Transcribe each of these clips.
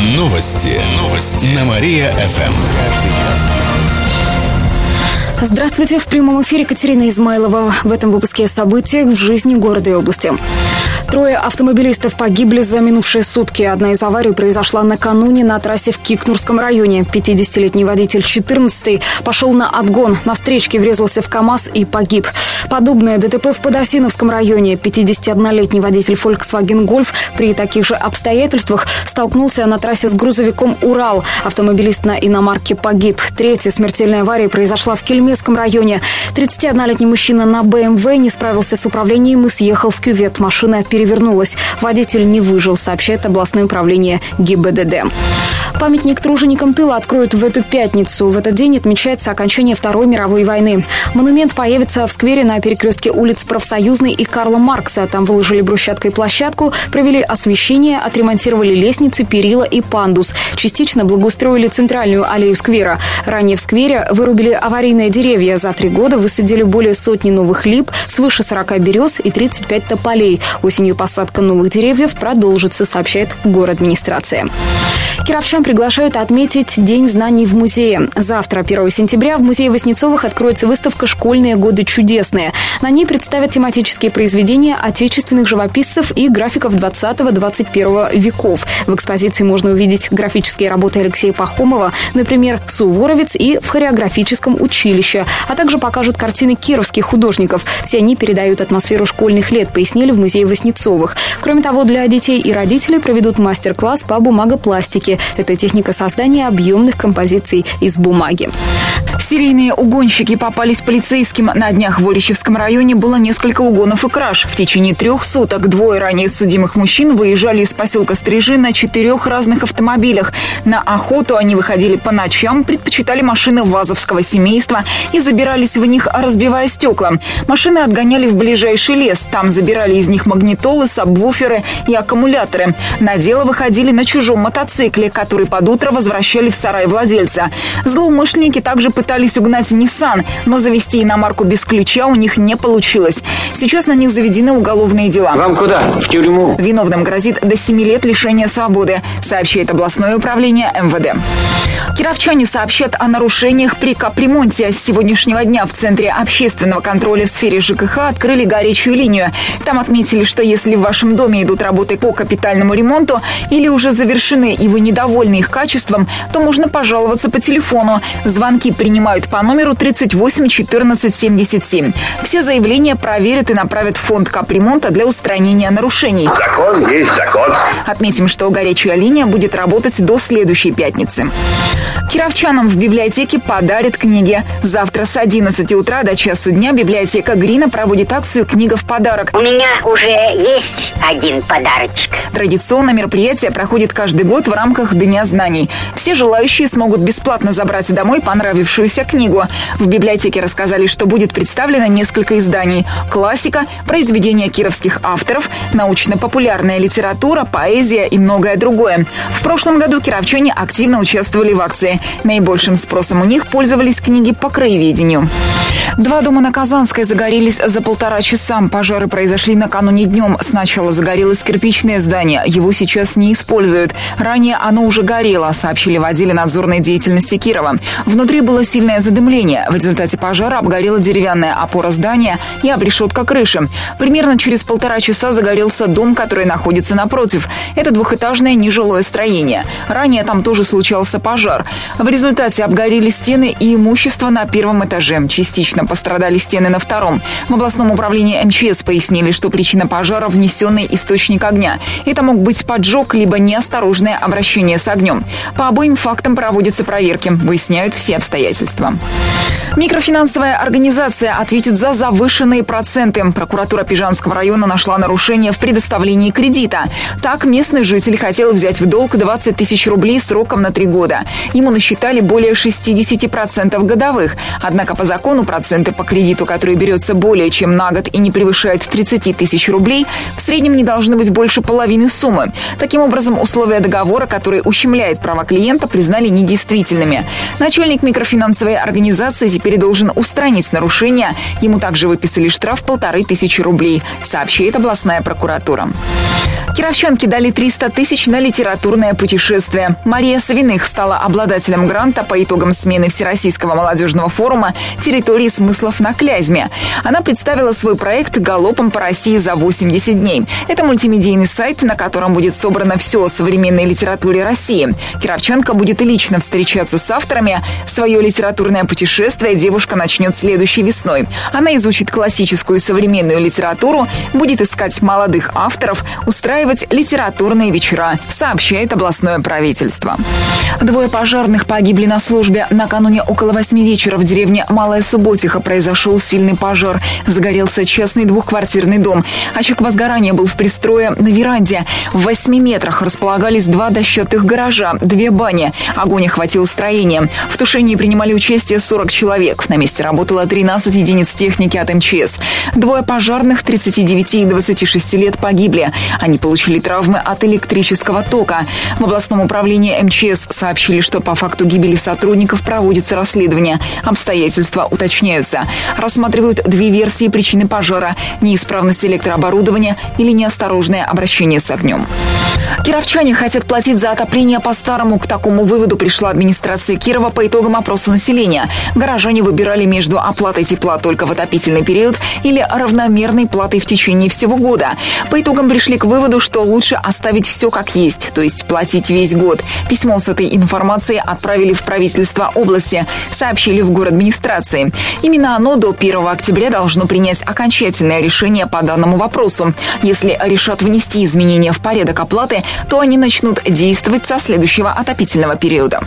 Новости. Новости. На Мария-ФМ. Здравствуйте. В прямом эфире Катерина Измайлова. В этом выпуске события в жизни города и области. Трое автомобилистов погибли за минувшие сутки. Одна из аварий произошла накануне на трассе в Кикнурском районе. 50-летний водитель 14 пошел на обгон. На встречке врезался в КАМАЗ и погиб. Подобное ДТП в Подосиновском районе. 51-летний водитель Volkswagen Golf при таких же обстоятельствах столкнулся на трассе с грузовиком «Урал». Автомобилист на иномарке погиб. Третья смертельная авария произошла в Кельме Коломейском районе. 31-летний мужчина на БМВ не справился с управлением и съехал в кювет. Машина перевернулась. Водитель не выжил, сообщает областное управление ГИБДД. Памятник труженикам тыла откроют в эту пятницу. В этот день отмечается окончание Второй мировой войны. Монумент появится в сквере на перекрестке улиц Профсоюзной и Карла Маркса. Там выложили брусчаткой площадку, провели освещение, отремонтировали лестницы, перила и пандус. Частично благоустроили центральную аллею сквера. Ранее в сквере вырубили аварийное деревья. За три года высадили более сотни новых лип, свыше 40 берез и 35 тополей. Осенью посадка новых деревьев продолжится, сообщает администрация. Кировчан приглашают отметить День знаний в музее. Завтра, 1 сентября, в музее Воснецовых откроется выставка «Школьные годы чудесные». На ней представят тематические произведения отечественных живописцев и графиков 20-21 веков. В экспозиции можно увидеть графические работы Алексея Пахомова, например, «Суворовец» и в хореографическом училище училища, а также покажут картины кировских художников. Все они передают атмосферу школьных лет, пояснили в музее Воснецовых. Кроме того, для детей и родителей проведут мастер-класс по бумагопластике. Это техника создания объемных композиций из бумаги. Серийные угонщики попались полицейским. На днях в Олищевском районе было несколько угонов и краж. В течение трех суток двое ранее судимых мужчин выезжали из поселка Стрижи на четырех разных автомобилях. На охоту они выходили по ночам, предпочитали машины вазовского семейства и забирались в них, разбивая стекла. Машины отгоняли в ближайший лес. Там забирали из них магнитолы, сабвуферы и аккумуляторы. На дело выходили на чужом мотоцикле, который под утро возвращали в сарай владельца. Злоумышленники также пытались угнать Nissan, но завести иномарку без ключа у них не получилось. Сейчас на них заведены уголовные дела. Вам куда? В тюрьму? Виновным грозит до 7 лет лишения свободы, сообщает областное управление МВД. Кировчане сообщат о нарушениях при капремонте. С сегодняшнего дня в Центре общественного контроля в сфере ЖКХ открыли горячую линию. Там отметили, что если в вашем доме идут работы по капитальному ремонту или уже завершены и вы недовольны их качеством, то можно пожаловаться по телефону. Звонки принимают по номеру 38 14 77. Все заявления проверят и направят в фонд капремонта для устранения нарушений. Закон есть закон. Отметим, что горячая линия будет работать до следующей пятницы. Кировчанам в библиотеке подарят книги. Завтра с 11 утра до часу дня библиотека Грина проводит акцию «Книга в подарок». У меня уже есть один подарочек. Традиционно мероприятие проходит каждый год в рамках Дня знаний. Все желающие смогут бесплатно забрать домой понравившуюся книгу. В библиотеке рассказали, что будет представлено несколько изданий. Классика, произведения кировских авторов, научно-популярная литература, поэзия и многое другое. В прошлом году кировчане активно участвовали в акции. Наибольшим спросом у них пользовались книги по краеведению. Два дома на Казанской загорелись за полтора часа. Пожары произошли накануне днем. Сначала загорелось кирпичное здание. Его сейчас не используют. Ранее оно уже горело, сообщили в отделе надзорной деятельности Кирова. Внутри было сильное задымление. В результате пожара обгорела деревянная опора здания и обрешетка крыши. Примерно через полтора часа загорелся дом, который находится напротив. Это двухэтажное нежилое строение. Ранее там тоже случался пожар. В результате обгорели стены и имущество на первом этаже. Частично пострадали стены на втором. В областном управлении МЧС пояснили, что причина пожара – внесенный источник огня. Это мог быть поджог, либо неосторожное обращение с огнем. По обоим фактам проводятся проверки, выясняют все обстоятельства. Микрофинансовая организация ответит за завышенные проценты. Прокуратура Пижанского района нашла нарушение в предоставлении кредита. Так, местный житель хотел взять в долг 20 тысяч рублей сроком на три года. Ему насчитали более 60% годовых. Однако по закону проценты по кредиту, который берется более чем на год и не превышает 30 тысяч рублей, в среднем не должны быть больше половины суммы. Таким образом, условия договора, который ущемляет права клиента, признали недействительными. Начальник микрофинансовой организации теперь должен устранить нарушения. Ему также выписали штраф полторы тысячи рублей, сообщает областная прокуратура. Кировчанке дали 300 тысяч на литературное путешествие. Мария Савиных стала обладателем гранта по итогам смены Всероссийского молодежного форума «Территории смыслов на Клязьме». Она представила свой проект «Галопом по России за 80 дней». Это мультимедийный сайт, на котором будет собрано все о современной литературе России. Кировченко будет лично встречаться с авторами. Свое литературное путешествие девушка начнет следующей весной. Она изучит классическую и современную литературу, будет искать молодых авторов, устраивать литературные вечера, сообщает областное правительство. Двое пожарных погибли на службе. Накануне около восьми вечера в деревне Малая Субботиха произошел сильный пожар. Загорелся частный двухквартирный дом. Очаг возгорания был в пристрое на веранде. В восьми метрах располагались два дощатых гаража, две бани. Огонь охватил строение. В тушении принимали участие 40 человек. На месте работало 13 единиц техники от МЧС. Двое пожарных 39 и 26 лет погибли. Они получили травмы от электрического тока. В областном управлении МЧС сообщили, что по факту гибели сотрудников проводится расследование. Обстоятельства уточняются. Рассматривают две версии причины пожара – неисправность электрооборудования или неосторожное обращение с огнем. Кировчане хотят платить за отопление по-старому. К такому выводу пришла администрация Кирова по итогам опроса населения. Горожане выбирали между оплатой тепла только в отопительный период или равномерной платой в течение всего года. По итогам пришли к выводу, что лучше оставить все как есть, то есть платить весь год. Письмо с этой информацией отправили в правительство области, сообщили в город администрации. Именно оно до 1 октября должно принять окончательное решение по данному вопросу. Если решат внести изменения в порядок оплаты, то они начнут действовать со следующего отопительного периода.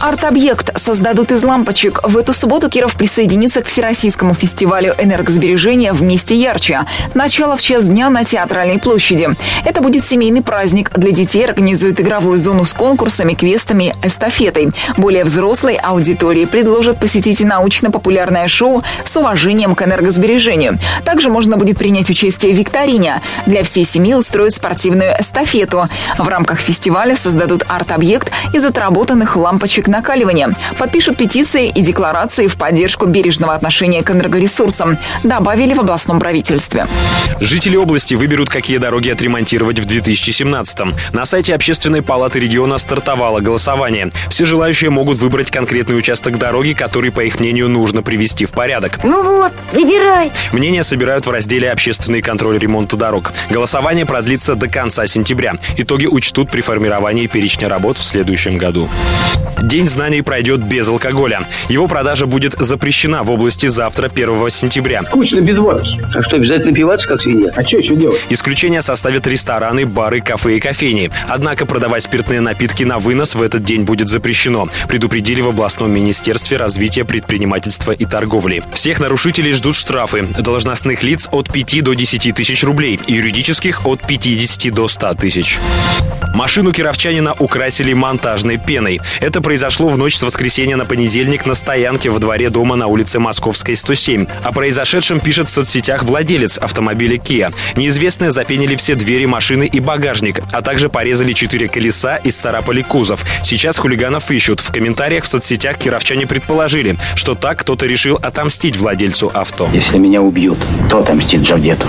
Арт-объект создадут из лампочек. В эту субботу Киров присоединится к Всероссийскому фестивалю энергосбережения «Вместе ярче». Начало в час дня на Театральной площади. Это будет семейный праздник. Для детей организуют игровую зону с конкурсами, квестами, эстафетой. Более взрослой аудитории предложат посетить научно-популярное шоу с уважением к энергосбережению. Также можно будет принять участие в викторине. Для всей семьи устроят спортивную эстафету. В рамках фестиваля создадут арт-объект из отработанных лампочек накаливания. Подпишут петиции и декларации в поддержку бережного отношения к энергоресурсам, добавили в областном правительстве. Жители области выберут, какие дороги отремонтировать в 2017-м. На сайте Общественной палаты региона стартовало голосование. Все желающие могут выбрать конкретный участок дороги, который, по их мнению, нужно привести в порядок. Ну вот, выбирай. Мнения собирают в разделе «Общественный контроль ремонта дорог». Голосование продлится до конца сентября. Итоги учтут при формировании перечня работ в следующем году. День знаний пройдет без алкоголя. Его продажа будет запрещена в области завтра, 1 сентября. Скучно без водки. А что, обязательно пиваться, как свинья? А что еще делать? Исключение составят рестораны, бары, кафе и кофейни. Однако продавать спиртные напитки на вынос в этот день будет запрещено, предупредили в областном министерстве развития предпринимательства и торговли. Всех нарушителей ждут штрафы. Должностных лиц от 5 до 10 тысяч рублей, юридических от 50 до 100 тысяч. Машину кировчанина украсили монтажной пеной. Это произошло в ночь с воскресенья на понедельник на стоянке во дворе дома на улице Московской, 107. О произошедшем пишет в соцсетях владелец автомобиля Kia. Неизвестные запенили все двери машины и багажник, а также порезали четыре колеса и сцарапали кузов. Сейчас хулиганов ищут. В комментариях в соцсетях кировчане предположили, что так кто-то решил отомстить владельцу авто. Если меня убьют, то отомстит Джавдету.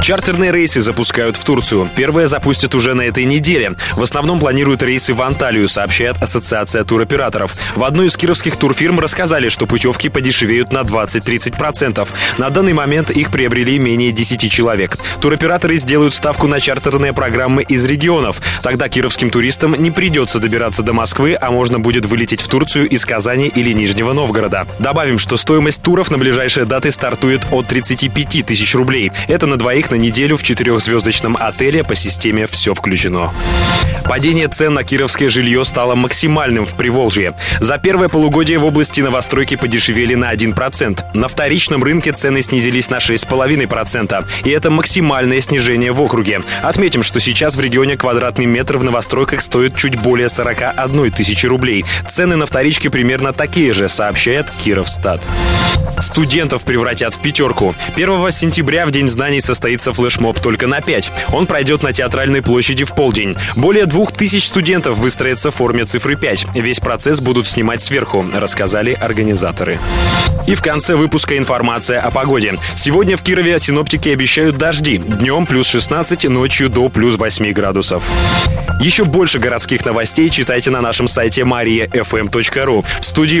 Чартерные рейсы запускают в Турцию. Первые запустят уже на этой неделе. В основном планируют рейсы в Анталию, сообщает Ассоциация туроператоров. В одной из кировских турфирм рассказали, что путевки подешевеют на 20-30%. На данный момент их приобрели менее 10 человек. Туроператоры сделают ставку на чартерные программы из регионов. Тогда кировским туристам не придется добираться до Москвы, а можно будет вылететь в Турцию из Казани или Нижнего Новгорода. Добавим, что стоимость туров на ближайшие даты стартует от 35 тысяч рублей. Это на двоих на неделю в четырехзвездочном отеле по системе «Все включено». Падение цен на кировское жилье стало максимальным в Приволжье. За первое полугодие в области новостройки подешевели на 1%. На вторичном рынке цены снизились на 6,5%. И это максимальное снижение в округе. Отметим, что сейчас в регионе квадратный метр в новостройках стоит чуть более 41 тысячи рублей. Цены на вторичке примерно такие реже, сообщает Кировстат. Студентов превратят в пятерку. 1 сентября в День знаний состоится флешмоб только на 5. Он пройдет на Театральной площади в полдень. Более двух тысяч студентов выстроятся в форме цифры 5. Весь процесс будут снимать сверху, рассказали организаторы. И в конце выпуска информация о погоде. Сегодня в Кирове синоптики обещают дожди. Днем плюс 16, ночью до плюс 8 градусов. Еще больше городских новостей читайте на нашем сайте mariafm.ru. В студии